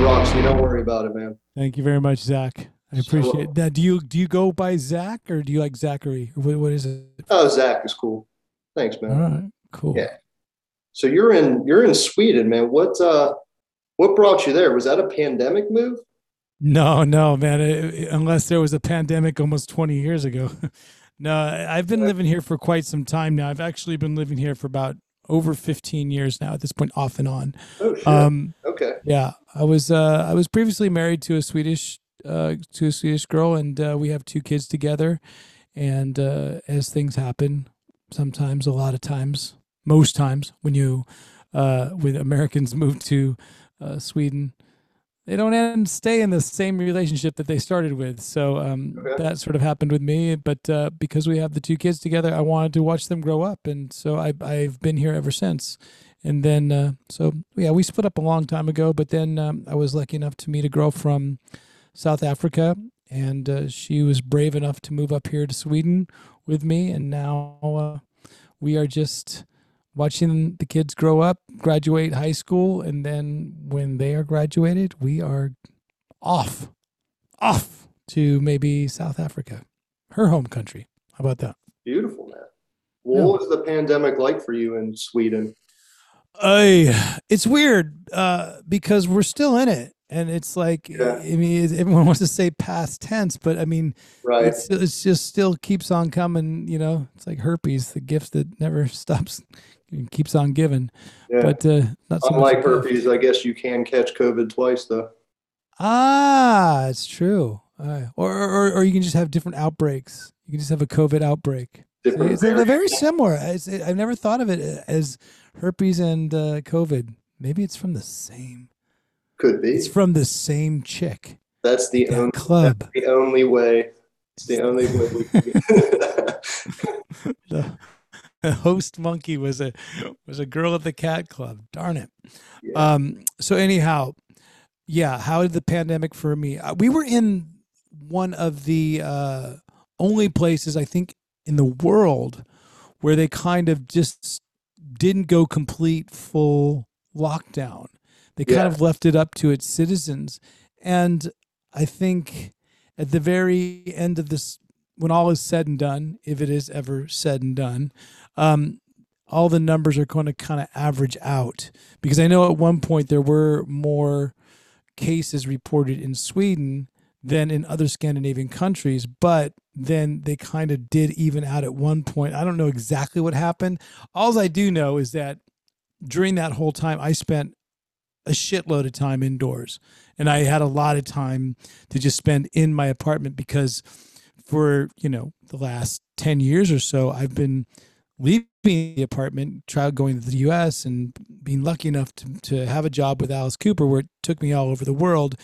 great. You look great, Mr. Rocks. You don't worry about it, man. Thank you very much, Zach. I appreciate so, that. Do you do you go by Zach or do you like Zachary? What, what is it? Oh, Zach is cool. Thanks, man. All right, cool. Yeah. So you're in you're in Sweden, man. What uh what brought you there? Was that a pandemic move? No, no, man. It, unless there was a pandemic almost 20 years ago. no, I've been living here for quite some time now. I've actually been living here for about over 15 years now at this point off and on. Oh shit. Um, okay. Yeah, I was uh I was previously married to a Swedish uh to a Swedish girl and uh, we have two kids together and uh as things happen sometimes a lot of times most times when you uh when Americans move to uh, Sweden, they don't end stay in the same relationship that they started with. So um, okay. that sort of happened with me. But uh, because we have the two kids together, I wanted to watch them grow up, and so I, I've been here ever since. And then, uh, so yeah, we split up a long time ago. But then um, I was lucky enough to meet a girl from South Africa, and uh, she was brave enough to move up here to Sweden with me, and now uh, we are just watching the kids grow up, graduate high school, and then when they are graduated, we are off, off to maybe South Africa, her home country. How about that? Beautiful, man. Well, yeah. What was the pandemic like for you in Sweden? I, it's weird uh, because we're still in it. And it's like, yeah. I mean, everyone wants to say past tense, but I mean, right. it's, it's just still keeps on coming. You know, it's like herpes, the gift that never stops keeps on giving. Yeah. But uh, not so unlike herpes, I guess you can catch COVID twice though. Ah, it's true. Or, or or you can just have different outbreaks. You can just have a COVID outbreak. Different it's very similar. It's, it, I've never thought of it as herpes and uh, COVID. Maybe it's from the same. Could be. It's from the same chick. That's the only club. the only way. It's the only way. host monkey was a was a girl at the cat club. Darn it. Yeah. Um, so anyhow, yeah. How did the pandemic for me? Uh, we were in one of the uh, only places I think in the world where they kind of just didn't go complete full lockdown. They kind yeah. of left it up to its citizens, and I think at the very end of this when all is said and done, if it is ever said and done, um, all the numbers are going to kind of average out because I know at one point there were more cases reported in Sweden than in other Scandinavian countries, but then they kind of did even out at one point. I don't know exactly what happened. All I do know is that during that whole time, I spent a shitload of time indoors and I had a lot of time to just spend in my apartment because for, you know, the last 10 years or so, I've been leaving the apartment, try going to the U.S. and being lucky enough to, to have a job with Alice Cooper, where it took me all over the world.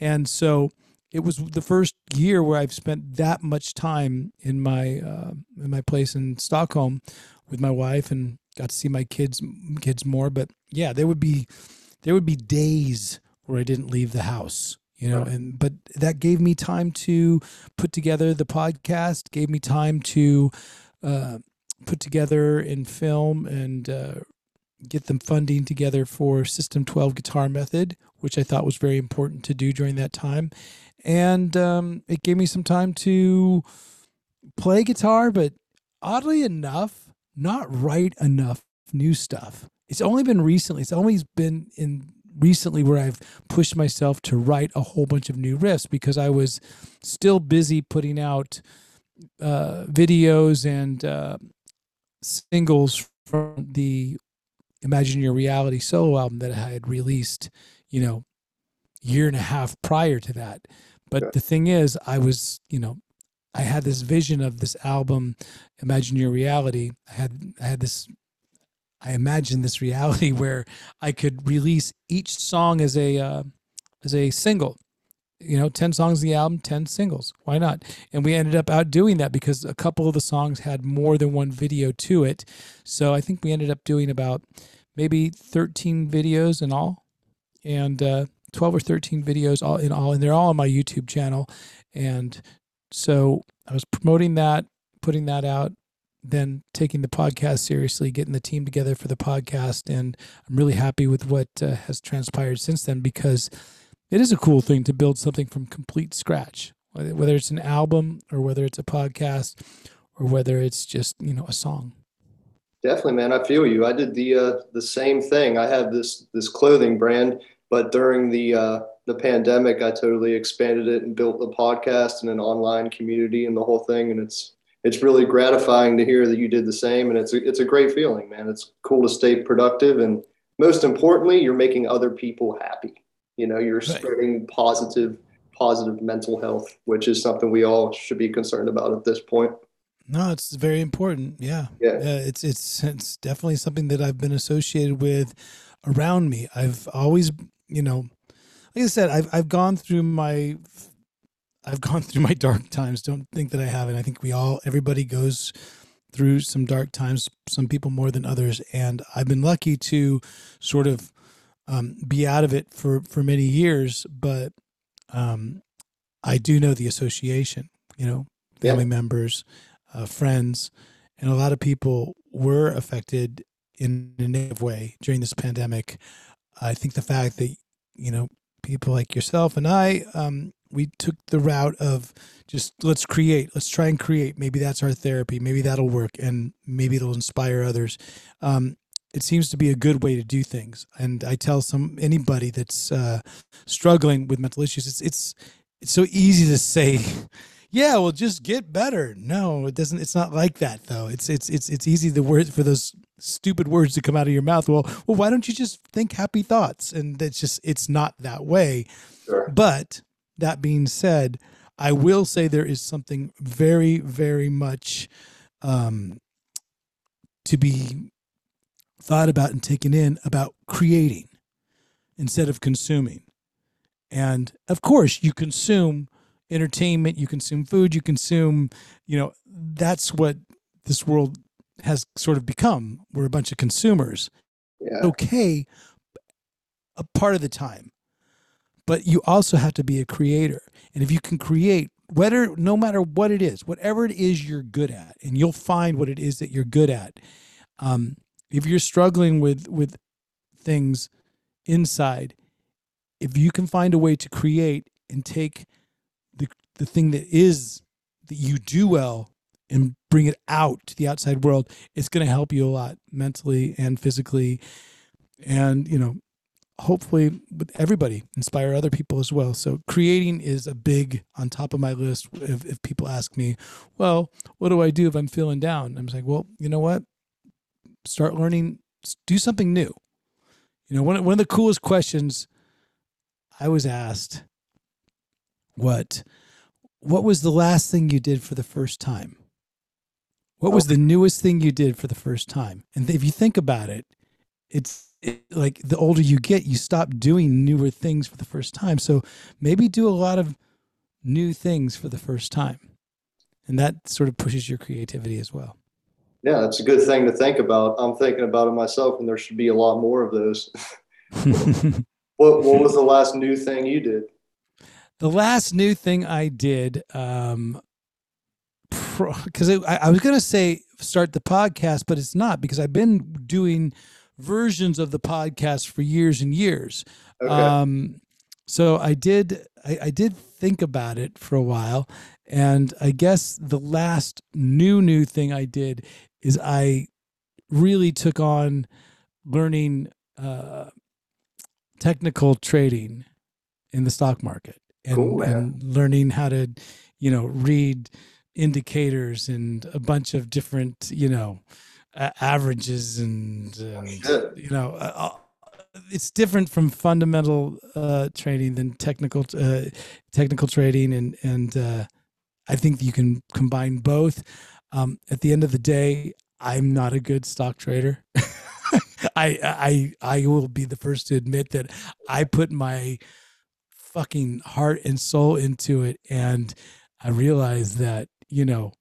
And so it was the first year where I've spent that much time in my uh, in my place in Stockholm with my wife and got to see my kids kids more. But yeah, there would be there would be days where I didn't leave the house you know and but that gave me time to put together the podcast gave me time to uh, put together in film and uh, get them funding together for System 12 Guitar Method, which I thought was very important to do during that time. And um, it gave me some time to play guitar, but oddly enough, not write enough new stuff. It's only been recently, it's always been in recently where I've pushed myself to write a whole bunch of new riffs because I was still busy putting out uh, videos and uh, singles from the Imagine Your Reality solo album that I had released, you know, year and a half prior to that. But the thing is, I was, you know, I had this vision of this album, Imagine Your Reality. I had I had this I imagined this reality where I could release each song as a uh, as a single. You know 10 songs in the album 10 singles. Why not? And we ended up outdoing that because a couple of the songs had more than one video to it. So i think we ended up doing about maybe 13 videos in all. And uh, 12 or 13 videos all in all and they're all on my youtube channel. And so i was promoting that putting that out then taking the podcast seriously, getting the team together for the podcast. And I'm really happy with what uh, has transpired since then because it is a cool thing to build something from complete scratch, whether it's an album or whether it's a podcast or whether it's just, you know, a song. Definitely, man. I feel you. I did the uh, the same thing. I had this this clothing brand, but during the uh, the pandemic, I totally expanded it and built the podcast and an online community and the whole thing. And it's it's really gratifying to hear that you did the same. And it's a, it's a great feeling, man. It's cool to stay productive. And most importantly, you're making other people happy. You know, you're right. spreading positive, positive mental health, which is something we all should be concerned about at this point. No, it's very important. Yeah. Yeah. Uh, it's, it's, it's definitely something that I've been associated with around me. I've always, you know, like I said, I've, I've gone through my I've gone through my dark times. Don't think that I haven't. I think we all, everybody goes through some dark times, some people more than others. And I've been lucky to sort of um, be out of it for, for many years. But um, I do know the association, you know, family yeah. members, uh, friends, and a lot of people were affected in a negative way during this pandemic. I think the fact that, you know, people like yourself and I um, we took the route of just let's create let's try and create. Maybe that's our therapy. Maybe that'll work and maybe it'll inspire others. Um, it seems to be a good way to do things and i tell some anybody that's uh, struggling with mental issues it's it's it's so easy to say yeah well just get better. No it doesn't it's not like that though. It's it's it's it's easy the word for those stupid words to come out of your mouth well well why don't you just think happy thoughts? And it's just it's not that way. Sure. but that being said, I will say there is something very, very much um, to be thought about and taken in about creating instead of consuming. And of course, you consume entertainment, you consume food, you consume, you know, that's what this world has sort of become. We're a bunch of consumers. Yeah. Okay, a part of the time but you also have to be a creator. And if you can create, whether no matter what it is, whatever it is you're good at, and you'll find what it is that you're good at. Um, if you're struggling with with things inside, if you can find a way to create and take the the thing that is that you do well and bring it out to the outside world, it's going to help you a lot mentally and physically. And you know, hopefully with everybody inspire other people as well. So creating is a big on top of my list if, if people ask me well what do i do if i'm feeling down? I'm like well you know what? Start learning do something new. You know one, one of the coolest questions i was asked what what was the last thing you did for the first time? What was oh. the newest thing you did for the first time? And if you think about it it's it, like the older you get, you stop doing newer things for the first time. So maybe do a lot of new things for the first time. And that sort of pushes your creativity as well. Yeah, that's a good thing to think about. I'm thinking about it myself, and there should be a lot more of those. what What was the last new thing you did? The last new thing I did, um, because I, I was going to say start the podcast, but it's not because I've been doing versions of the podcast for years and years. Okay. Um, so I did I, I did think about it for a while, and I guess the last new new thing I did is I really took on learning uh, technical trading in the stock market and, cool, and learning how to you know read indicators and a bunch of different you know averages and, and you know uh, uh, it's different from fundamental uh, trading than technical uh, technical trading and and uh, I think you can combine both. Um, at the end of the day, I'm not a good stock trader. I I I will be the first to admit that I put my fucking heart and soul into it, and I realized that you know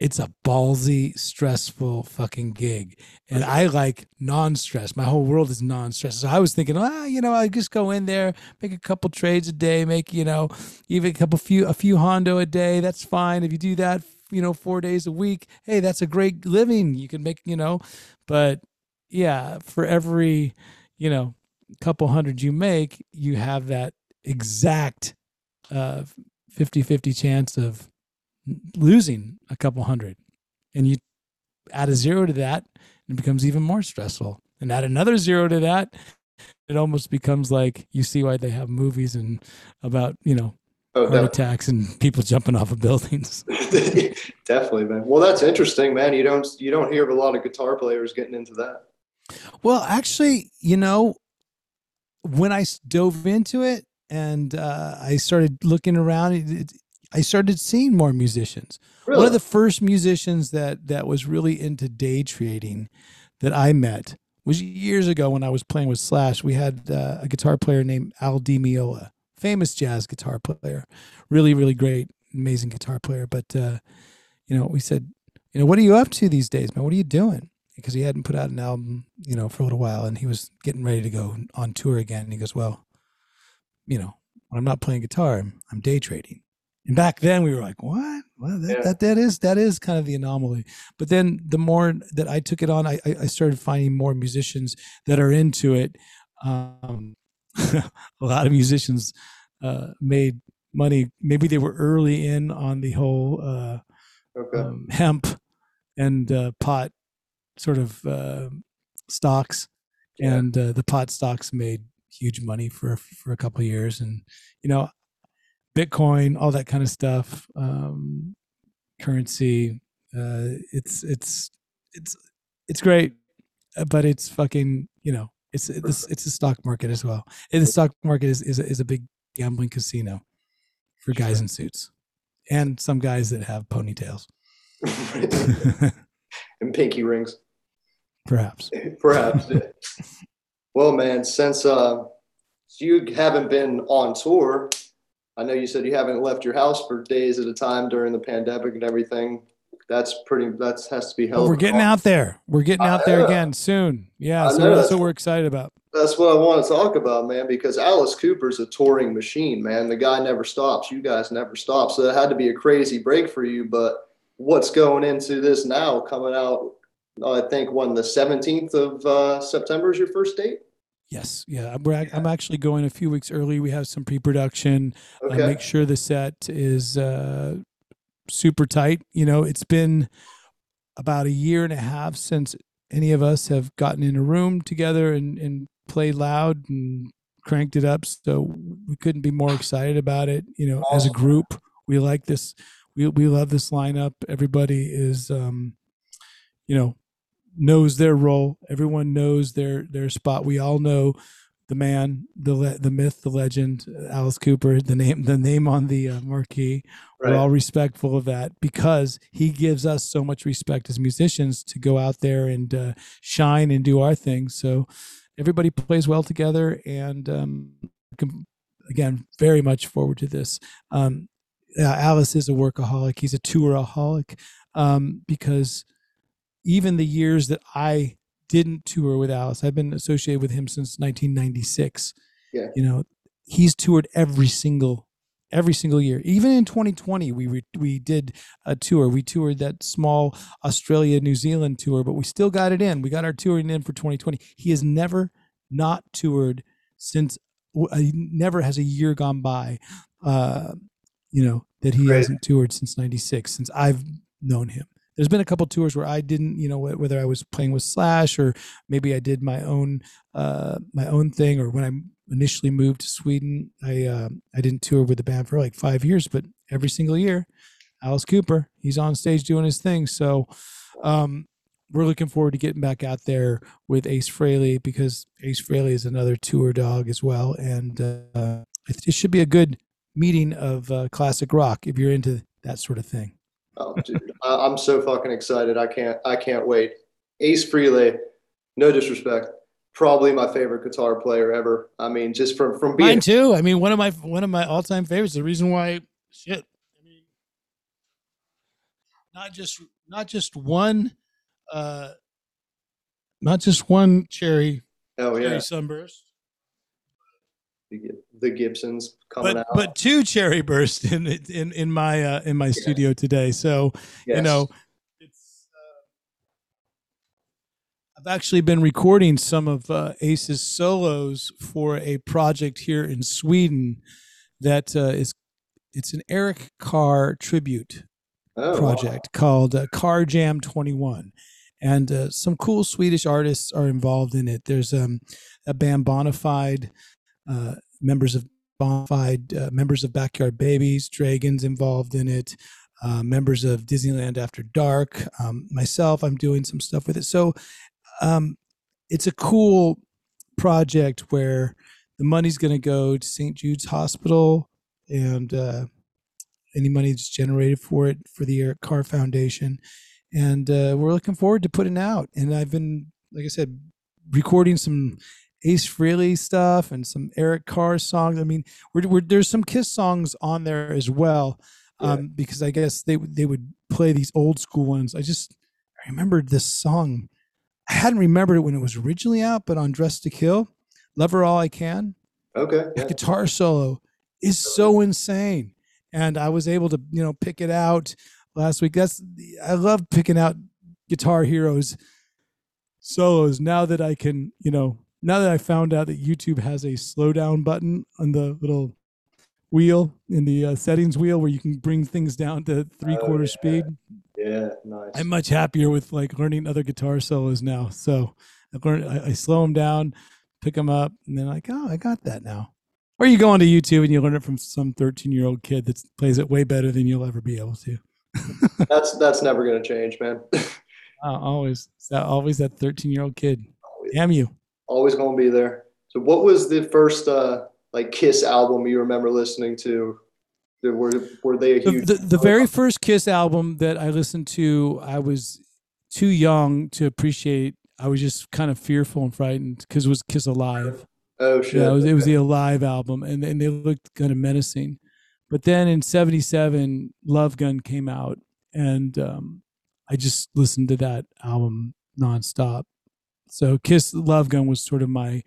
it's a ballsy, stressful fucking gig. And I like non-stress. My whole world is non-stress. So I was thinking, ah, you know, I just go in there, make a couple trades a day, make, you know, even a couple few a few hondo a day. That's fine. If you do that you know, four days a week, hey, that's a great living. You can make, you know, but yeah, for every, you know, couple hundred you make, you have that exact uh 50-50 chance of losing a couple hundred. And you add a zero to that, it becomes even more stressful. And add another zero to that, it almost becomes like you see why they have movies and about, you know, oh, heart attacks and people jumping off of buildings. definitely, man. Well, that's interesting, man. You don't you don't hear of a lot of guitar players getting into that. Well, actually, you know, when I dove into it and uh, I started looking around, it, it, I started seeing more musicians. Really? One of the first musicians that that was really into day trading that I met was years ago when I was playing with Slash. We had uh, a guitar player named Al Di Meola, famous jazz guitar player, really really great, amazing guitar player. But uh, you know, we said, you know, what are you up to these days, man? What are you doing? Because he hadn't put out an album, you know, for a little while, and he was getting ready to go on tour again. And he goes, well, you know, when I'm not playing guitar, I'm, I'm day trading. And back then we were like, what? Well, that, yeah. that, that is that is kind of the anomaly. But then the more that I took it on, I, I started finding more musicians that are into it. Um, a lot of musicians uh, made money. Maybe they were early in on the whole uh, okay. um, hemp and uh, pot sort of uh, stocks, yeah. and uh, the pot stocks made huge money for for a couple years. And you know, Bitcoin, all that kind of stuff, um, currency. Uh, it's it's it's it's great, uh, but it's fucking you know it's it's it's a stock market as well. And the stock market is is a, is a big gambling casino for guys in suits and some guys that have ponytails and pinky rings. Perhaps. Perhaps. well, man, since uh, you haven't been on tour I know you said you haven't left your house for days at a time during the pandemic and everything. That's pretty. That has to be held. we're getting out there. We're getting out there again soon. Yeah, so that's what we're excited about. That's what I want to talk about, man. Because Alice Cooper's a touring machine, man. The guy never stops. You guys never stop. So it had to be a crazy break for you. But what's going into this now? Coming out, I think, when the seventeenth of uh, September is your first date. Yes, yeah. We're, I'm actually going a few weeks early. We have some pre-production. Uh, okay. Uh, make sure the set is uh, super tight. You know, it's been about a year and a half since any of us have gotten in a room together and, and played loud and cranked it up. So we couldn't be more excited about it. You know, as a group, we like this. We we love this lineup. Everybody is, um, you know, knows their role. Everyone knows their their spot. We all know the man, the le- the myth, the legend, Alice Cooper, the name the name on the uh, marquee. Right. We're all respectful of that because he gives us so much respect as musicians to go out there and uh, shine and do our thing. So everybody plays well together, and um, again, very much forward to this. Um, Alice is a workaholic. He's a touraholic um, because even the years that I didn't tour with Alice, I've been associated with him since 1996. Yeah. You know, he's toured every single every single year. Even in 2020, we re- we did a tour. We toured that small Australia New Zealand tour, but we still got it in. We got our touring in for 2020. He has never not toured since. Uh, never has a year gone by. Uh, you know that he hasn't toured since '96 since I've known him there's been a couple tours where I didn't, you know, whether I was playing with Slash or maybe I did my own uh, my own thing, or when I initially moved to Sweden, I uh, I didn't tour with the band for like five years, but every single year, Alice Cooper, he's on stage doing his thing. So um, we're looking forward to getting back out there with Ace Frehley because Ace Frehley is another tour dog as well, and uh, it should be a good meeting of uh, classic rock if you're into that sort of thing. Oh, dude, I, am so fucking excited. I can't. I can't wait. Ace Frehley, no disrespect, probably my favorite guitar player ever. I mean, just from from being mine too. I mean, one of my one of my all time favorites. The reason why, shit. I mean, not just not just one, uh, not just one cherry. Oh yeah, cherry sunburst. The Gibsons coming but, out. But two cherry burst in in in my uh, in my yeah. studio today. So yes. you know, it's. Uh, I've actually been recording some of uh, Ace's solos for a project here in Sweden that uh, is it's an Eric Carr tribute oh, project wow. called uh, Carr Jam 21 and uh, some cool Swedish artists are involved in it. There's um, a band Bonafide, uh, members of Bonafide, uh, members of Backyard Babies, Dregen involved in it, uh, members of Disneyland After Dark. Um, myself, I'm doing some stuff with it. So um, it's a cool project where the money's going to go to St. Jude's Hospital and uh, any money that's generated for it for the Eric Carr Foundation and uh, we're looking forward to putting out. And I've been, like I said, recording some Ace Frehley stuff and some Eric Carr songs. I mean, we're, we're, there's some Kiss songs on there as well, um, yeah. because I guess they they would play these old school ones. I just I remembered this song. I hadn't remembered it when it was originally out, but on Dressed to Kill, "Love Her All I Can." Okay. Yeah. Guitar solo is so insane, and I was able to you know pick it out last week. That's I love picking out guitar heroes solos now that I can, you know, now that I found out that YouTube has a slowdown button on the little wheel in the uh, settings wheel where you can bring things down to three quarter oh, yeah. speed. Yeah, nice. I'm much happier with like learning other guitar solos now. So I learn, I, I slow them down, pick them up, and then like, oh, I got that now. Or you go onto YouTube and you learn it from some 13 year old kid that plays it way better than you'll ever be able to. that's that's never gonna change, man. uh, always, that always that thirteen year old kid. Always. Damn you. Always gonna be there. So, what was the first uh like Kiss album you remember listening to? Were were they a huge? The, the, the very first Kiss album that I listened to, I was too young to appreciate. I was just kind of fearful and frightened because it was Kiss Alive. Oh shit! Yeah, it was, it was the Alive album, and and they looked kind of menacing. But then in 77, Love Gun came out, and um, I just listened to that album nonstop. So Kiss Love Gun was sort of my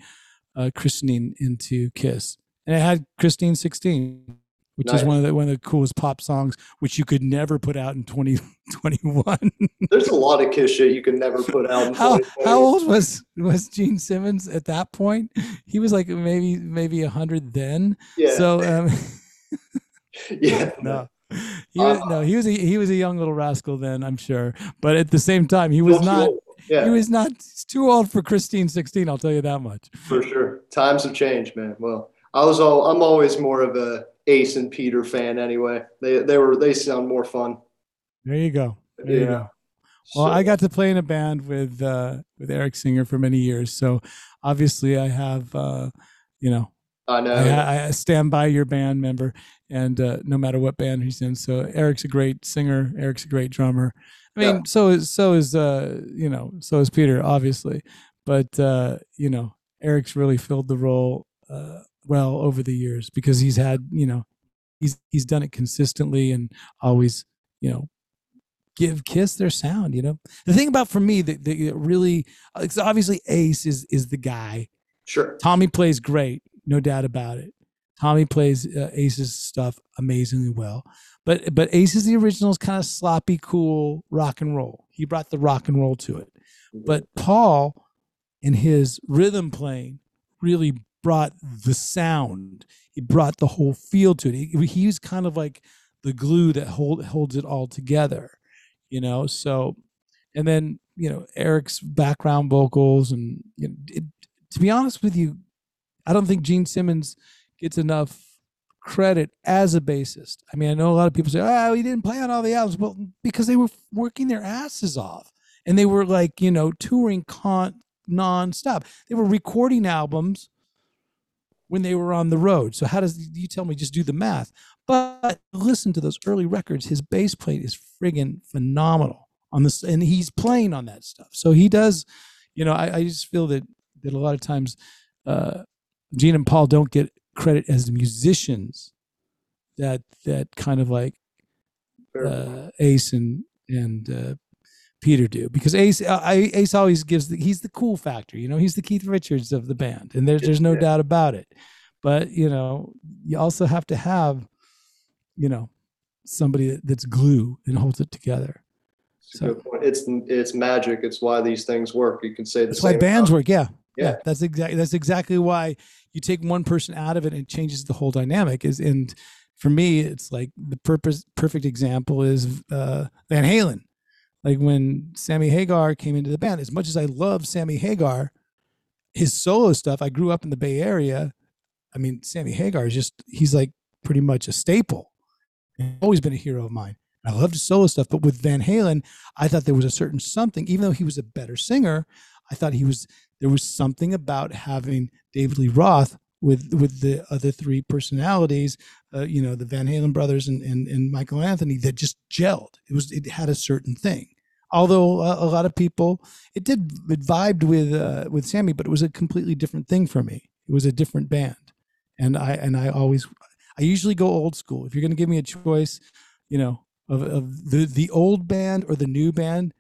uh, christening into Kiss. And it had Christine 16, which nice. is one of the one of the coolest pop songs, which you could never put out in 2021. There's a lot of Kiss shit you can never put out. how how old was was Gene Simmons at that point? He was like maybe maybe a hundred then. Yeah. So um, yeah. No. He was, uh, no, he was a, he was a young little rascal then, I'm sure. But at the same time, he was not. Yeah. He was not he's too old for Christine 16. I'll tell you that much. For sure, times have changed, man. Well, I was all. I'm always more of a Ace and Peter fan anyway. They they were they sound more fun. There you go. There yeah. you go. Well, so, I got to play in a band with uh, with Eric Singer for many years, so obviously I have uh, you know I know. I, I, stand by your band member, and uh, no matter what band he's in. So Eric's a great singer. Eric's a great drummer. I mean, yeah. so is so is uh, you know, so is Peter, obviously. But uh, you know, Eric's really filled the role uh, well over the years because he's had you know, he's he's done it consistently and always you know give Kiss their sound. You know, the thing about for me that, that really, it's obviously Ace is is the guy. Sure. Tommy plays great no doubt about it. Tommy plays uh, Ace's stuff amazingly well, but but Ace's the original is kind of sloppy, cool rock and roll. He brought the rock and roll to it, mm-hmm. but Paul, in his rhythm playing, really brought the sound. He brought the whole feel to it. He, he was kind of like the glue that hold, holds it all together, you know. So, and then you know Eric's background vocals, and you know, it, to be honest with you, I don't think Gene Simmons gets enough credit as a bassist. I mean, I know a lot of people say, "Oh, he didn't play on all the albums," well, because they were working their asses off and they were like, you know, touring con nonstop. They were recording albums when they were on the road. So how does you tell me just do the math? But listen to those early records. His bass plate is friggin' phenomenal on this, and he's playing on that stuff. So he does. You know, I, I just feel that that a lot of times uh, Gene and Paul don't get credit as the musicians that that kind of like uh, Ace and and uh, Peter do because Ace uh, Ace always gives the, he's the cool factor you know he's the Keith Richards of the band and there's there's no yeah. doubt about it but you know, you also have to have, you know, somebody that's glue and holds it together. It's so, It's it's magic. It's why these things work. You can say that's why bands work. Yeah. Yeah, yeah. That's exactly that's exactly why you take one person out of it and it changes the whole dynamic. Is and for me, it's like the purpose perfect example is uh, Van Halen. Like when Sammy Hagar came into the band, as much as I love Sammy Hagar, his solo stuff, I grew up in the Bay Area. I mean, Sammy Hagar is just, he's like pretty much a staple. Always been a hero of mine. I loved his solo stuff, but with Van Halen, I thought there was a certain something, even though he was a better singer, I thought he was, there was something about having David Lee Roth with with the other three personalities, uh, you know, the Van Halen brothers and, and and Michael Anthony that just gelled. It was it had a certain thing. Although a, lot of people, it did it vibed with uh, with Sammy, but it was a completely different thing for me. It was a different band, and I and I always I usually go old school. If you're going to give me a choice, you know, of, of the the old band or the new band,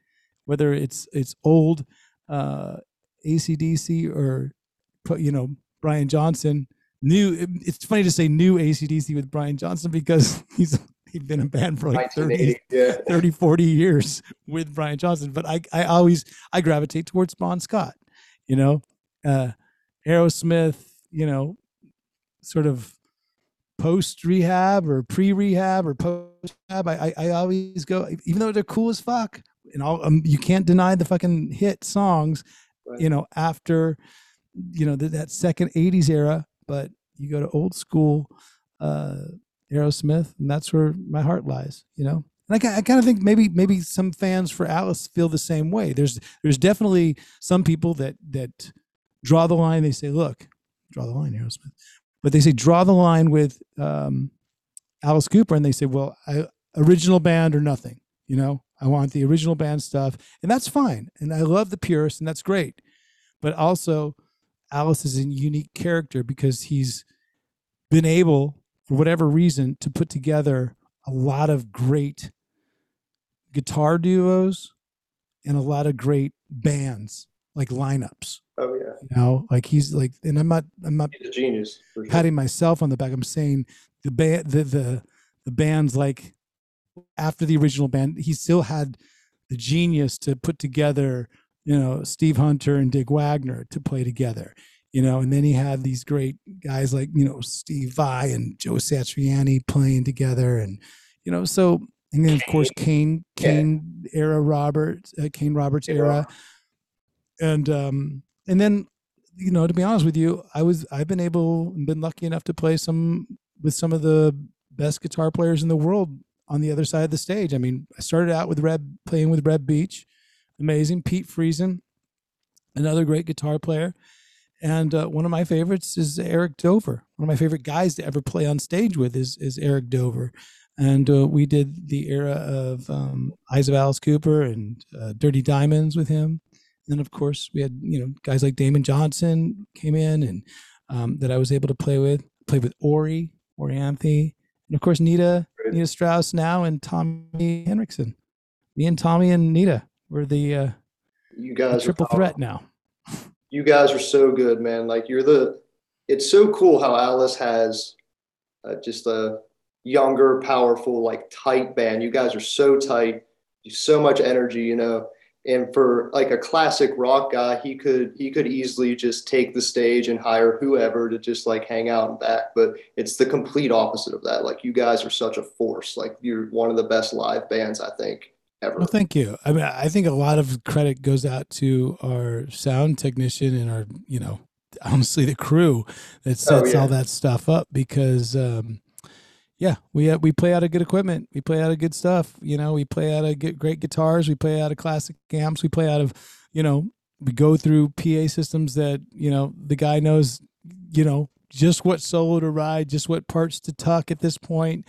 whether it's it's old uh, ACDC or you know Brian Johnson. New. It's funny to say new ACDC with Brian Johnson because he's he'd been a band for like 30, yeah. 30, 40 years with Brian Johnson. But I, I always I gravitate towards Bon Scott. You know, uh, Aerosmith. You know, sort of post rehab or pre rehab or post rehab. I, I, I always go even though they're cool as fuck. And all um, you can't deny the fucking hit songs. Right. You know, after you know that, that second 80s era but you go to old school uh aerosmith and that's where my heart lies you know and I, I kind of think maybe maybe some fans for alice feel the same way there's there's definitely some people that that draw the line they say look draw the line aerosmith but they say draw the line with um alice cooper and they say well I, original band or nothing you know i want the original band stuff and that's fine and i love the purists and that's great but also Alice is a unique character because he's been able, for whatever reason, to put together a lot of great guitar duos and a lot of great bands, like lineups. Oh yeah. You know, like he's like, and I'm not, I'm not he's a genius. Sure. Patting myself on the back. I'm saying the band, the the the bands like after the original band, he still had the genius to put together you know, Steve Hunter and Dick Wagner to play together, you know, and then he had these great guys like, you know, Steve Vai and Joe Satriani playing together. And, you know, so, and then of course, Kane, Kane yeah. era Roberts, uh, Kane Roberts era. And, um, and then, you know, to be honest with you, I was, I've been able and been lucky enough to play some with some of the best guitar players in the world on the other side of the stage. I mean, I started out with Reb playing with Reb Beach amazing. Pete Friesen, another great guitar player. And uh, one of my favorites is Eric Dover. One of my favorite guys to ever play on stage with is, is Eric Dover. And uh, we did the era of um, Eyes of Alice Cooper and uh, Dirty Diamonds with him. And then, of course, we had you know guys like Damon Johnson came in and um, that I was able to play with. Played with Ori, Orianthi, and of course Nita, Nita Strauss now, and Tommy Henriksen. Me and Tommy and Nita we're the uh, you guys triple threat now. You guys are so good, man. Like you're the. It's so cool how Alice has uh, just a younger, powerful, like tight band. You guys are so tight, so much energy, you know. And for like a classic rock guy, he could he could easily just take the stage and hire whoever to just like hang out and back. But it's the complete opposite of that. Like you guys are such a force. Like you're one of the best live bands I think ever. Well, thank you. I mean, I think a lot of credit goes out to our sound technician and our, you know, honestly, the crew that oh, sets oh, yeah. all that stuff up because, um, yeah, we uh, we play out of good equipment. We play out of good stuff. You know, we play out of great guitars. We play out of classic amps. We play out of, you know, we go through PA systems that you know the guy knows, you know, just what solo to ride, just what parts to tuck at this point,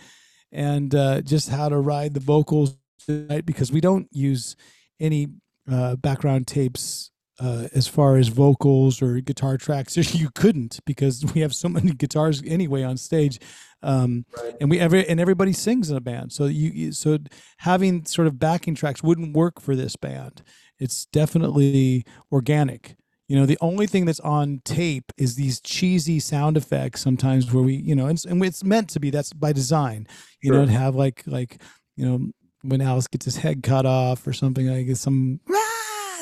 and uh, just how to ride the vocals tonight because we don't use any uh, background tapes uh, as far as vocals or guitar tracks. You couldn't because we have so many guitars anyway on stage, um, right. and we every and everybody sings in a band. So you so having sort of backing tracks wouldn't work for this band. It's definitely organic. You know, the only thing that's on tape is these cheesy sound effects sometimes where we, you know, and, and it's meant to be. That's by design. You sure. don't have like like you know when Alice gets his head cut off or something like some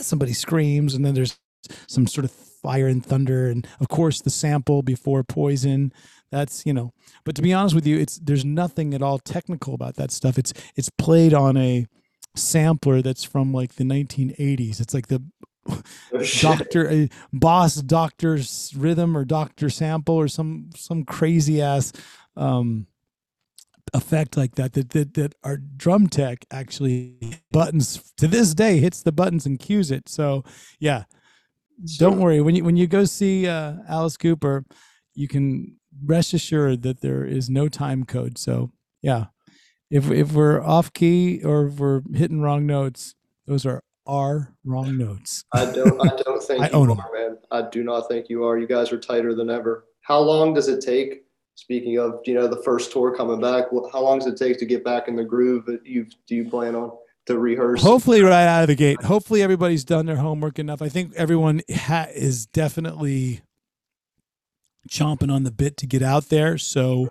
somebody screams and then there's some sort of fire and thunder and of course the sample before poison. That's you know but to be honest with you it's there's nothing at all technical about that stuff. It's it's played on a sampler that's from like the 1980s it's like the oh, doctor a boss doctor's rhythm or doctor sample or some some crazy ass um effect like that that that, that our drum tech actually buttons to this day hits the buttons and cues it. So yeah. Don't worry. When you when you go see uh, alice cooper you can rest assured that there is no time code. So yeah. If if we're off key or if we're hitting wrong notes those are our wrong notes. I don't i don't think I you own are, them. man. I do not think you are. You guys are tighter than ever. How long does it take speaking of you know the first tour coming back how long does it take to get back in the groove that you do you plan on to rehearse? Hopefully right out of the gate. Hopefully everybody's done their homework enough. I think everyone ha- is definitely chomping on the bit to get out there. So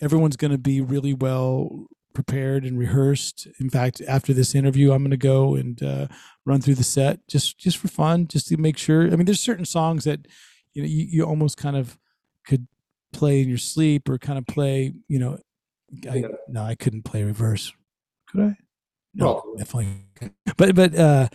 everyone's going to be really well prepared and rehearsed. In fact after this interview i'm going to go and uh, run through the set just just for fun just to make sure. I mean there's certain songs that you know you, you almost kind of could play in your sleep or kind of play, you know, I, yeah. no, I couldn't play reverse. Could I? No, Probably. definitely. But but uh,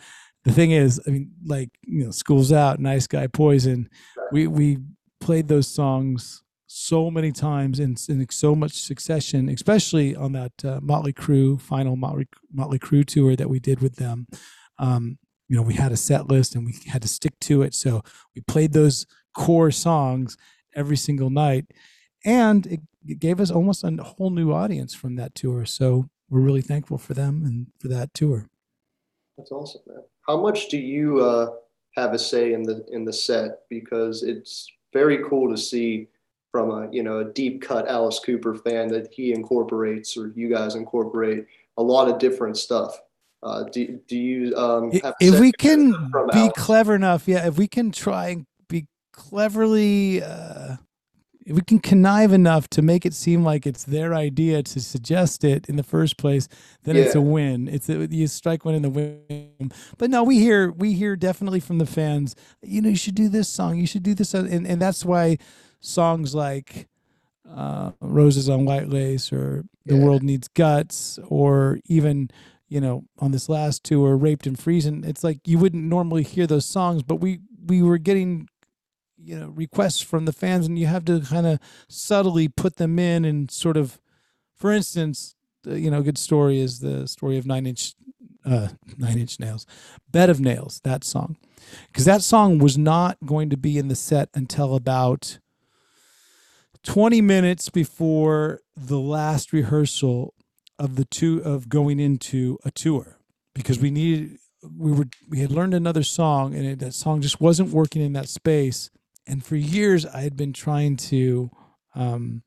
the thing is, I mean, like you know, school's out, nice guy, poison. We we played those songs so many times in, in so much succession, especially on that uh, Motley Crue final Motley, Motley Crue tour that we did with them. Um, you know, we had a set list and we had to stick to it. So we played those core songs every single night. And it, it gave us almost a whole new audience from that tour. So we're really thankful for them and for that tour. That's awesome, man. How much do you uh, have a say in the in the set? Because it's very cool to see from a you know a deep cut Alice Cooper fan that he incorporates or you guys incorporate a lot of different stuff. Uh, do, do you um, if we can be Alice? clever enough yeah if we can try and cleverly uh, we can connive enough to make it seem like it's their idea to suggest it in the first place, then yeah. it's a win. It's a, you strike one in the win. But no, we hear we hear definitely from the fans. You know, you should do this song. You should do this, and and that's why songs like uh, "Roses on White Lace" or "The yeah. World Needs Guts" or even you know on this last tour, "Raped and Freezing." It's like you wouldn't normally hear those songs, but we we were getting you know requests from the fans and you have to kind of subtly put them in and sort of for instance you know a good story is the story of nine inch uh nine inch nails bed of nails that song. Because that song was not going to be in the set until about 20 minutes before the last rehearsal of the two of going into a tour because we needed we were we had learned another song and it, that song just wasn't working in that space and for years, I had been trying to um,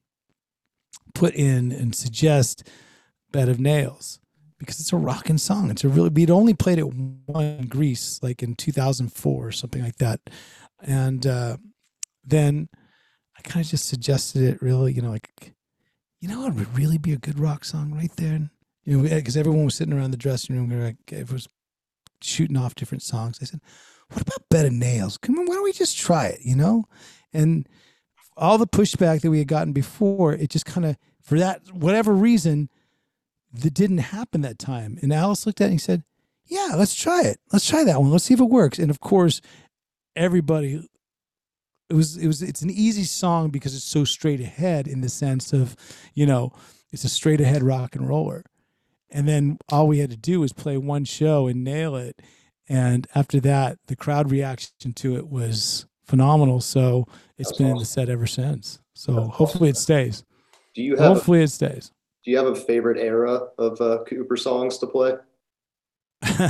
put in and suggest Bed of Nails because it's a rocking song. It's a really, we'd only played it one in Greece, like in 2004 or something like that. And uh, then I kind of just suggested it really, you know, like, you know, it would really be a good rock song right there. You know, because everyone was sitting around the dressing room, like, it was shooting off different songs. I said, what about of Nails? Come on, why don't we just try it, you know? And all the pushback that we had gotten before, it just kind of, for that, whatever reason, that didn't happen that time. And Alice looked at it and he said, yeah, let's try it. Let's try that one. Let's see if it works. And of course, everybody, it was, it was, it's an easy song because it's so straight ahead in the sense of, you know, it's a straight ahead rock and roller. And then all we had to do was play one show and nail it and after that, the crowd reaction to it was phenomenal. So it's That's been awesome. in the set ever since. So That's hopefully awesome. it stays. Do you have hopefully a, it stays. Do you have a favorite era of uh, Cooper songs to play?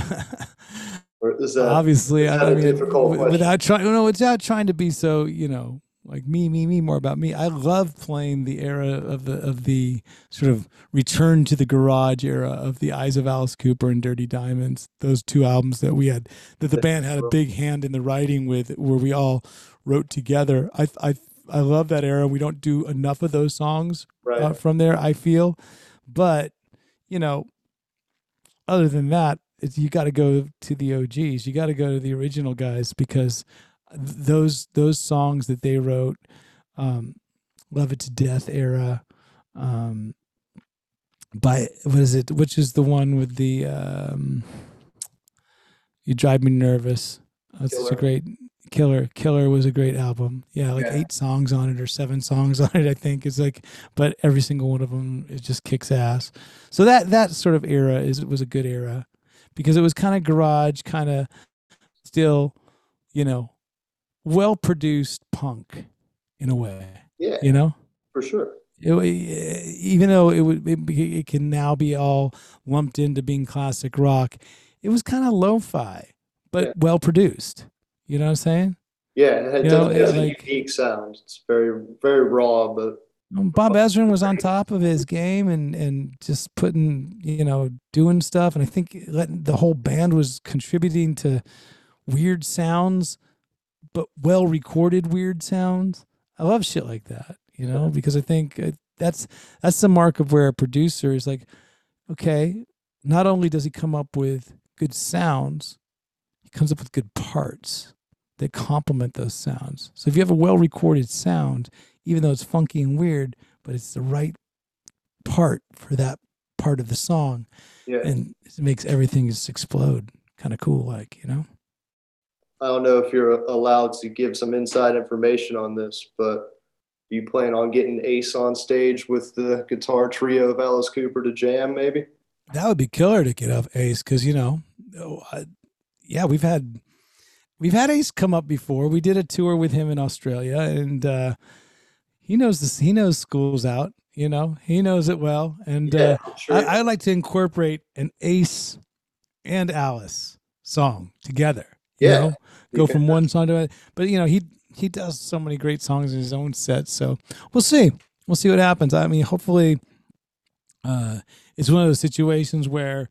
or is that, Obviously, is that I mean, without trying, no, without trying to be so, you know, like me, me, me, more about me. I love playing the era of the of the sort of return to the garage era of the Eyes of Alice Cooper and Dirty Diamonds. Those two albums that we had that the band had a big hand in the writing with, where we all wrote together. I I I love that era. We don't do enough of those songs right. uh, from there. I feel, but you know, other than that, you got to go to the OGs. You got to go to the original guys because those those songs that they wrote, um, "Love It to Death" era, um, by what is it? Which is the one with the um, "You Drive Me Nervous"? That's such a great Killer. Killer was a great album. Yeah, like yeah. eight songs on it or seven songs on it, I think. It's like, but every single one of them it just kicks ass. So that that sort of era is was a good era because it was kind of garage, kind of still, you know, well produced punk in a way. Yeah, you know, for sure. It, eh, even though it would, it, it can now be all lumped into being classic rock. It was kind of lo-fi, but yeah. well produced. You know what I'm saying? Yeah, it, know, has a unique sound. It's very, very raw, but Bob Ezrin was on top of his game and and just putting you know doing stuff, and I think letting the whole band was contributing to weird sounds, but well recorded weird sounds. I love shit like that, you know, because I think uh, that's that's the mark of where a producer is like, okay, not only does he come up with good sounds, he comes up with good parts that complement those sounds. So if you have a well recorded sound, even though it's funky and weird, but it's the right part for that part of the song. Yeah. And it makes everything just explode. Kind of cool, like, you know? I don't know if you're allowed to give some inside information on this, but you plan on getting Ace on stage with the guitar trio of Alice Cooper to jam, maybe? That would be killer to get up Ace because, you know, yeah, we've had we've had Ace come up before. We did a tour with him in Australia, and uh, he knows this. He knows school's out. You know, he knows it well. And yeah, uh, sure. I, I like to incorporate an Ace and Alice song together. You yeah, know? go from one song to it. But you know, he he does so many great songs in his own set. So we'll see. We'll see what happens. I mean, hopefully, uh, it's one of those situations where,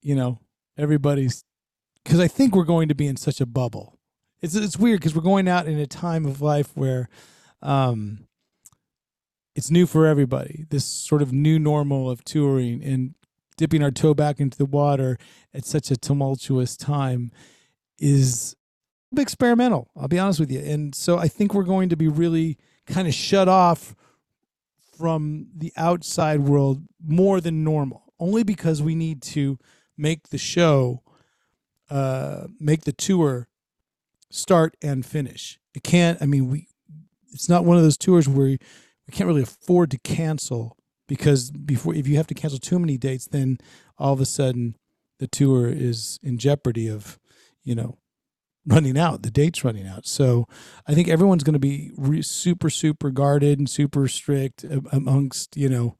you know, everybody's because I think we're going to be in such a bubble. It's it's weird because we're going out in a time of life where um, it's new for everybody. This sort of new normal of touring and dipping our toe back into the water at such a tumultuous time is experimental. I'll be honest with you, and so I think we're going to be really kind of shut off from the outside world more than normal, only because we need to make the show uh, make the tour start and finish. It can't. I mean, we. It's not one of those tours where we can't really afford to cancel because before if you have to cancel too many dates, then all of a sudden the tour is in jeopardy of, you know, running out. The date's running out. So I think everyone's going to be re- super super guarded and super strict amongst you know.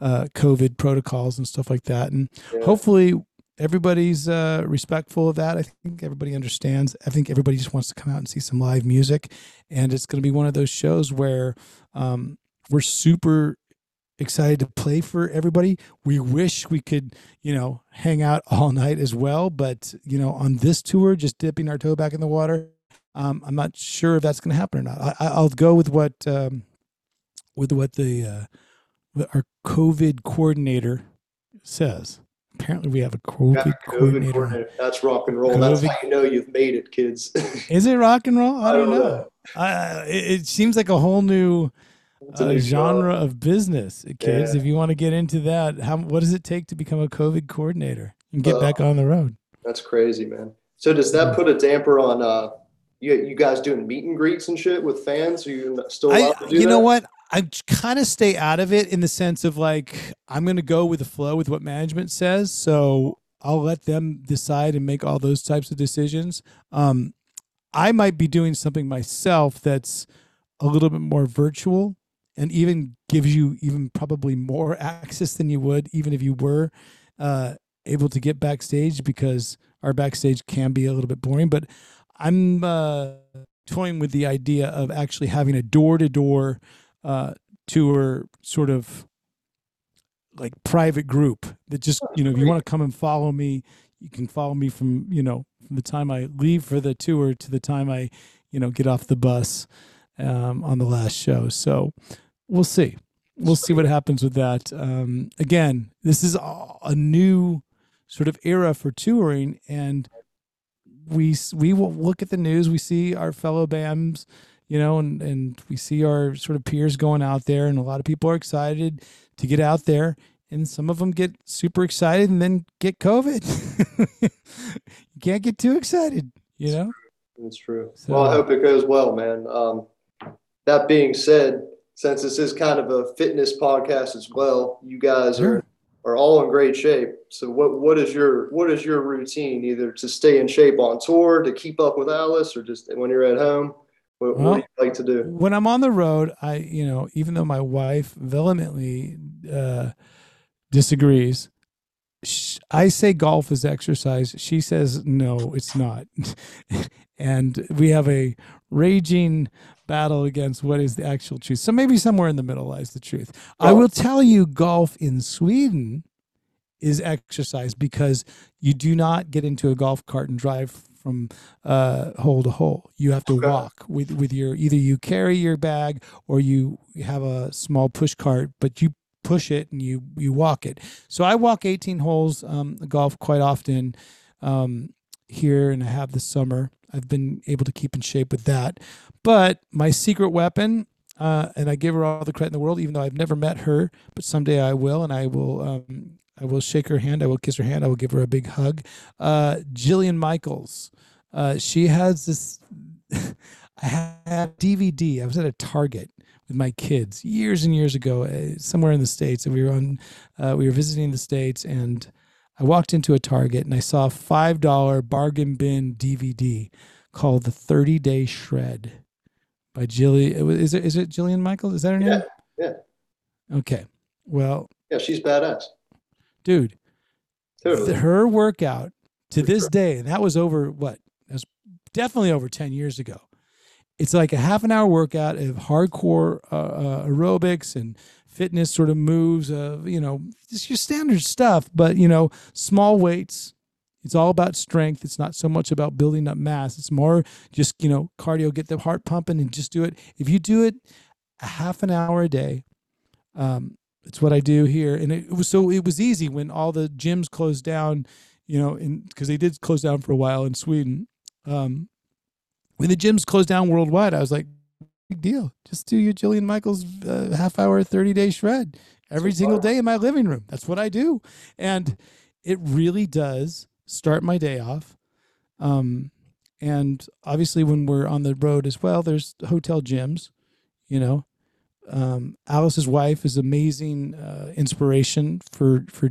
Uh, COVID protocols and stuff like that, and yeah. hopefully everybody's uh, respectful of that. I think everybody understands. I think everybody just wants to come out and see some live music, and it's going to be one of those shows where um, we're super excited to play for everybody. We wish we could, you know, hang out all night as well, but you know, on this tour, just dipping our toe back in the water, um, I'm not sure if that's going to happen or not. I, will go with what um, with what the uh, our COVID coordinator says apparently we have a COVID, yeah, COVID coordinator. coordinator. That's rock and roll. COVID. That's how you know you've made it, kids. Is it rock and roll? I don't, I don't know. know. Uh, it, it, seems like a whole new uh, genre of business, kids. Yeah. If you want to get into that, how what does it take to become a COVID coordinator and get uh, back on the road? That's crazy, man. So does that put a damper on uh you, you guys doing meet and greets and shit with fans? Are you still I, to do You that? know what? I kind of stay out of it in the sense of like I'm going to go with the flow with what management says. So I'll let them decide and make all those types of decisions. Um, I might be doing something myself that's a little bit more virtual and even gives you even probably more access than you would even if you were uh, able to get backstage because our backstage can be a little bit boring. But I'm uh, toying with the idea of actually having a door to door tour sort of like private group that just you know if you want to come and follow me you can follow me from you know from the time i leave for the tour to the time i you know get off the bus um, on the last show so we'll see. We'll see what happens with that. Um, again this is a new sort of era for touring and we we will look at the news. We see our fellow bands you know and and we see our sort of peers going out there and a lot of people are excited to get out there and some of them get super excited and then get covid. You can't get too excited you know? that's true. So, well i hope it goes well man. Um, that being said since this is kind of a fitness podcast as well you guys are are all in great shape so what what is your what is your routine either to stay in shape on tour to keep up with alice or just when you're at home what, well, what, do you like to do? When I'm on the road, I, you know, even though my wife vehemently uh, disagrees, I say golf is exercise. She says no, it's not, and we have a raging battle against what is the actual truth. So maybe somewhere in the middle lies the truth. Golf. I will tell you, golf in Sweden is exercise because you do not get into a golf cart and drive from uh, hole to hole. You have to okay. walk with with your either you carry your bag or you have a small push cart, but you push it and you you walk it. So I walk 18 holes um, golf quite often um, here, and I have this summer. I've been able to keep in shape with that. But my secret weapon, uh, and I give her all the credit in the world, even though I've never met her, but someday I will, and I will um, I will shake her hand. I will kiss her hand. I will give her a big hug. Uh, Jillian Michaels. Uh, she has this. I had DVD. I was at a Target with my kids years and years ago, uh, somewhere in the states, and we were on. Uh, we were visiting the states, and I walked into a Target and I saw a five dollar bargain bin DVD called "The Thirty Day Shred" by Jillian. Is it is it Jillian Michaels? Is that her name? Yeah. Yeah. Okay. Well. Yeah, she's badass dude. Totally. Her workout to For this sure. day, and that was over what? That was definitely over 10 years ago. It's like a half an hour workout of hardcore uh, uh, aerobics and fitness sort of moves of, you know, just your standard stuff, but, you know, small weights. It's all about strength. It's not so much about building up mass. It's more just, you know, cardio, get the heart pumping and just do it. If you do it a half an hour a day, um, it's what I do here. And it, was so it was easy when all the gyms closed down, you know, because they did close down for a while in Sweden. Um, when the gyms closed down worldwide, I was like, big deal. Just do your Jillian Michaels uh, half hour, 30 day shred every so single day in my living room. That's what I do. And it really does start my day off. Um, and obviously, when we're on the road as well, there's hotel gyms, you know, um, Alice's wife is amazing uh, inspiration for for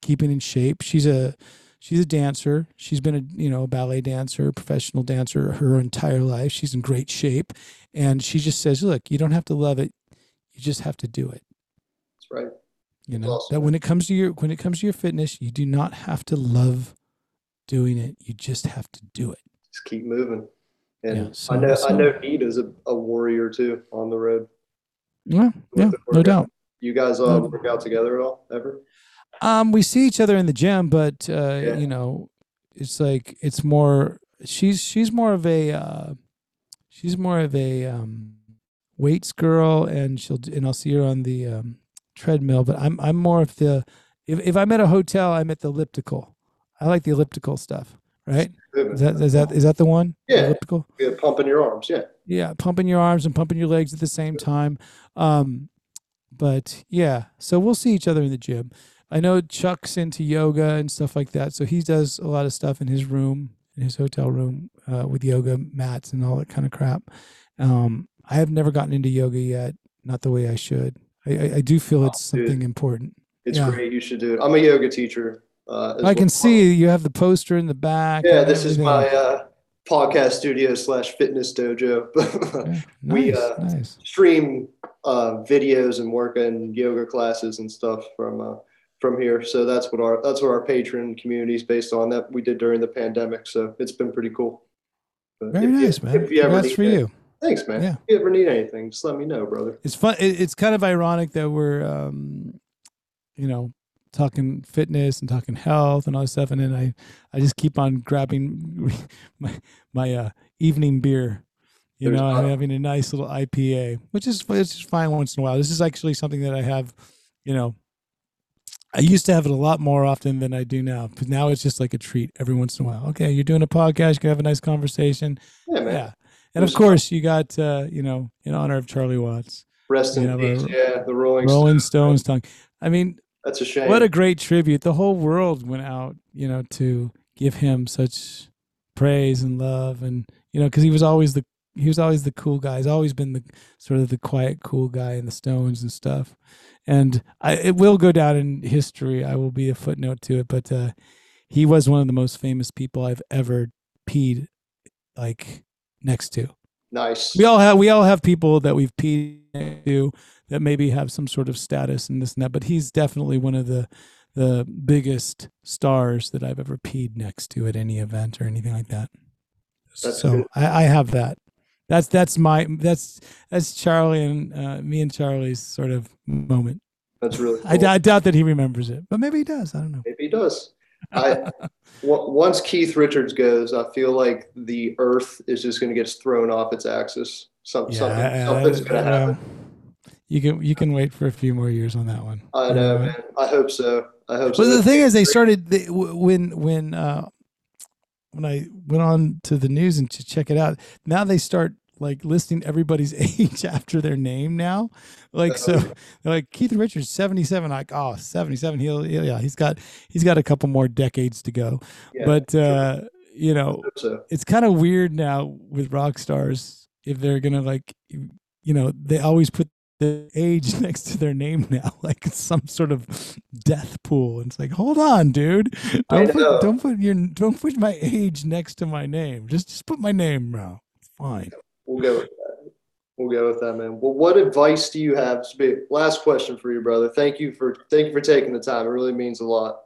keeping in shape. She's a she's a dancer. She's been a you know a ballet dancer, professional dancer her entire life. She's in great shape, and she just says, "Look, you don't have to love it. You just have to do it." That's right. You know awesome. that when it comes to your when it comes to your fitness, you do not have to love doing it. You just have to do it. Just keep moving. And yeah, so, I know so, I know Nita's a, a warrior too on the road. Yeah, yeah, no doubt. You guys uh, work out together at all ever? Um, we see each other in the gym, but uh, yeah. you know, it's like it's more. She's she's more of a uh, she's more of a um, weights girl, and she'll and I'll see her on the um, treadmill. But I'm I'm more of the if if I'm at a hotel, I'm at the elliptical. I like the elliptical stuff right? Is that is that is that the one? Yeah. Elliptical? Yeah, pumping your arms. Yeah. Yeah, pumping your arms and pumping your legs at the same time. Um, but yeah, so we'll see each other in the gym. I know Chuck's into yoga and stuff like that, so he does a lot of stuff in his room, in his hotel room, uh, with yoga mats and all that kind of crap. Um, I have never gotten into yoga yet, not the way I should. I, I, I do feel it's oh, something important. It's yeah. great. You should do it. I'm a yoga teacher. Uh, I can see you have the poster in the back. Yeah, this is my uh, podcast studio slash fitness dojo. yeah, nice, we uh, nice. stream uh, videos and work in yoga classes and stuff from uh, from here. So that's what our that's what our patron community is based on. That we did during the pandemic. So it's been pretty cool. But Very nice, you, man. If you ever That's for you. Thanks, man. Yeah. If you ever need anything, just let me know, brother. It's fun. It, it's kind of ironic that we're, um, you know, talking fitness and talking health and all this stuff, and then I, I just keep on grabbing my my uh, evening beer. You There's know, I'm having a nice little IPA, which is it's just fine once in a while. This is actually something that I have, you know. I used to have it a lot more often than I do now, but now it's just like a treat every once in a while. Okay, you're doing a podcast, you can have a nice conversation. Yeah, man. Yeah. And of course, you got, uh, you know, in honor of Charlie Watts, Rest in peace. the Yeah, the Rolling, Rolling Stones. Stones tongue. I mean, That's a shame. what a great tribute. The whole world went out, you know, to give him such praise and love. And, you know, because he was always the, he was always the cool guy. He's always been the sort of the quiet, cool guy in the Stones and stuff. And I, it will go down in history. I will be a footnote to it, but uh, he was one of the most famous people I've ever peed like next to nice. we all have we all have people that we've peed to that maybe have some sort of status and this and that but he's definitely one of the the biggest stars that i've ever peed next to at any event or anything like that That's so. I, I have that that's that's my that's that's charlie and uh, me and charlie's sort of moment That's really cool. I, I doubt that he remembers it but maybe he does i don't know Maybe he does. I w- once Keith Richards goes, I feel like the Earth is just going to get thrown off its axis. Some, something, uh, something's going to happen. You can you can wait for a few more years on that one I know, Uh, man. I hope so. I hope Well, so. the thing is, they started they, when when uh, when I went on to the news and to check it out. Now they start like listing everybody's age after their name now. Like so, like Keith Richards, seventy seven. Like oh, 77. He'll yeah, he's got he's got a couple more decades to go. Yeah, but sure. uh, you know, so. it's kind of weird now with rock stars if they're gonna like you know they always put the age next to their name now like it's some sort of death pool and it's like hold on dude don't put don't put your don't put my age next to my name just just put my name bro it's fine We'll go with that. We'll go with that, man. Well, what advice do you have? Last question for you, brother. Thank you for thank you for taking the time. It really means a lot.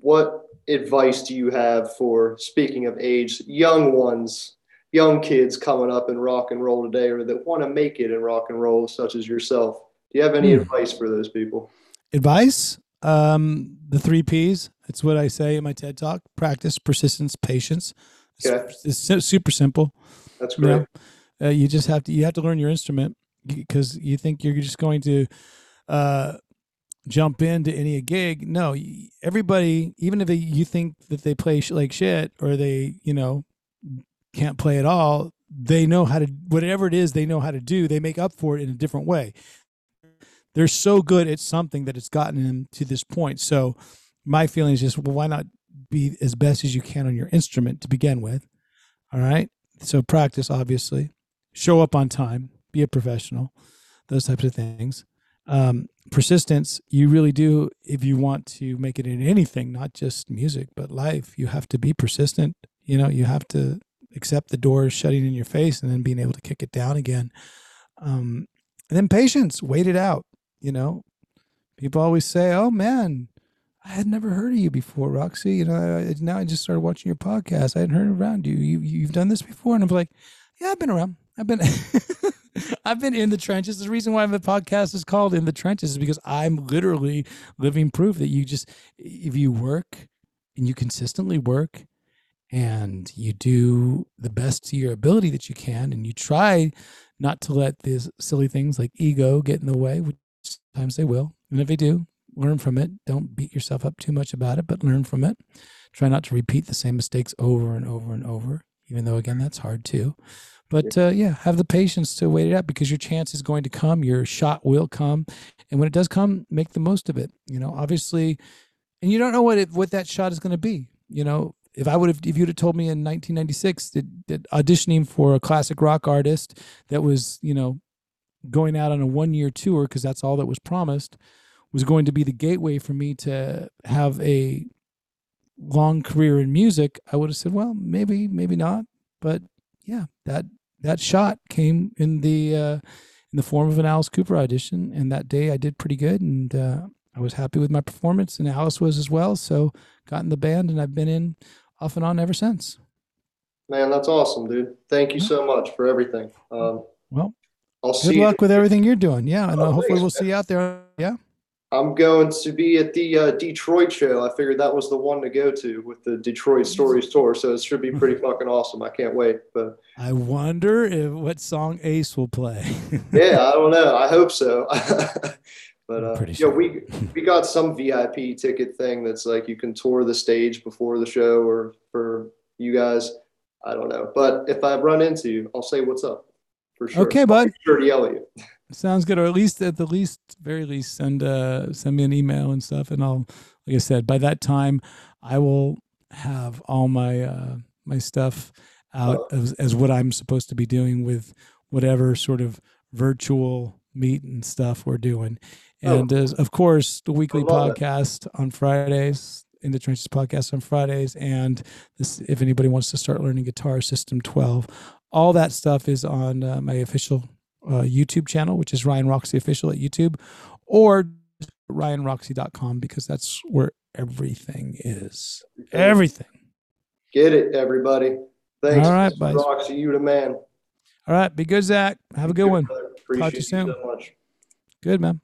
What advice do you have for speaking of age, young ones, young kids coming up in rock and roll today, or that want to make it in rock and roll, such as yourself? Do you have any Hmm. advice for those people? advice um the three p's it's what i say in my ted talk practice persistence patience it's, Okay. it's su- super simple That's you great. know uh, you just have to you have to learn your instrument because you think you're just going to uh jump into any gig no everybody even if they, you think that they play sh- like shit or they you know can't play at all they know how to whatever it is they know how to do they make up for it in a different way. They're so good at something that it's gotten them to this point. So my feeling is just well why not be as best as you can on your instrument to begin with all right? So practice obviously. Show up on time. Be a professional. Those types of things. Um, persistence you really do if you want to make it in anything not just music but life you have to be persistent. You know you have to accept the doors shutting in your face and then being able to kick it down again um, and then patience wait it out you know people always say oh man I had never heard of you before, Roxie. You know, I, now I just started watching your podcast. I hadn't heard around you. You you've done this before, and I'm like, yeah, I've been around. I've been, I've been in the trenches. The reason why the podcast is called "In the Trenches" is because I'm literally living proof that you just, if you work and you consistently work, and you do the best to your ability that you can, and you try not to let these silly things like ego get in the way, which sometimes they will, and if they do, learn from it. Don't beat yourself up too much about it, but learn from it. Try not to repeat the same mistakes over and over and over, even though, again, that's hard too. But uh, yeah, have the patience to wait it out because your chance is going to come. Your shot will come. And when it does come, make the most of it. You know, obviously, and you don't know what it, what that shot is going to be. You know, if I would have, if you'd have told me in 1996 that, that auditioning for a classic rock artist that was, you know, going out on a one year tour, because that's all that was promised, was going to be the gateway for me to have a long career in music, I would have said, well, maybe, maybe not. But yeah, that that shot came in the uh, in the form of an Alice Cooper audition, and that day I did pretty good, and uh, I was happy with my performance, and Alice was as well. So got in the band, and I've been in off and on ever since. Man, that's awesome, dude. Thank you so much for everything. Um, well, I'll good luck you. with everything you're doing. Yeah, and uh, Oh, hopefully thanks, we'll man. see you out there. Yeah. I'm going to be at the uh, Detroit show. I figured that was the one to go to with the Detroit Stories tour, so it should be pretty fucking awesome. I can't wait. But I wonder if what song Ace will play. yeah, I don't know. I hope so. but uh, yeah, sure. we we got some VIP ticket thing that's like you can tour the stage before the show, or for you guys. I don't know, but if I run into you, I'll say what's up for sure. Okay, I'll bud. be sure to yell at you. Sounds good. Or at least at the least, very least, send uh send me an email and stuff, and I'll, like I said, by that time, I will have all my uh my stuff out as as what I'm supposed to be doing with whatever sort of virtual meet and stuff we're doing, Oh, and of course the weekly it. podcast on Fridays. In the trenches podcast on Fridays, and this, if anybody wants to start learning guitar, System Twelve, all that stuff is on uh, my official uh, YouTube channel, which is Ryan Roxie Official at YouTube, or ryanroxie.com because that's where everything is. Everything. Get it, everybody. Thanks, All right. Roxie. You the man. All right. Be good, Zach. Have a good one. brother. Appreciate Talk to you you soon. so much. Good, man.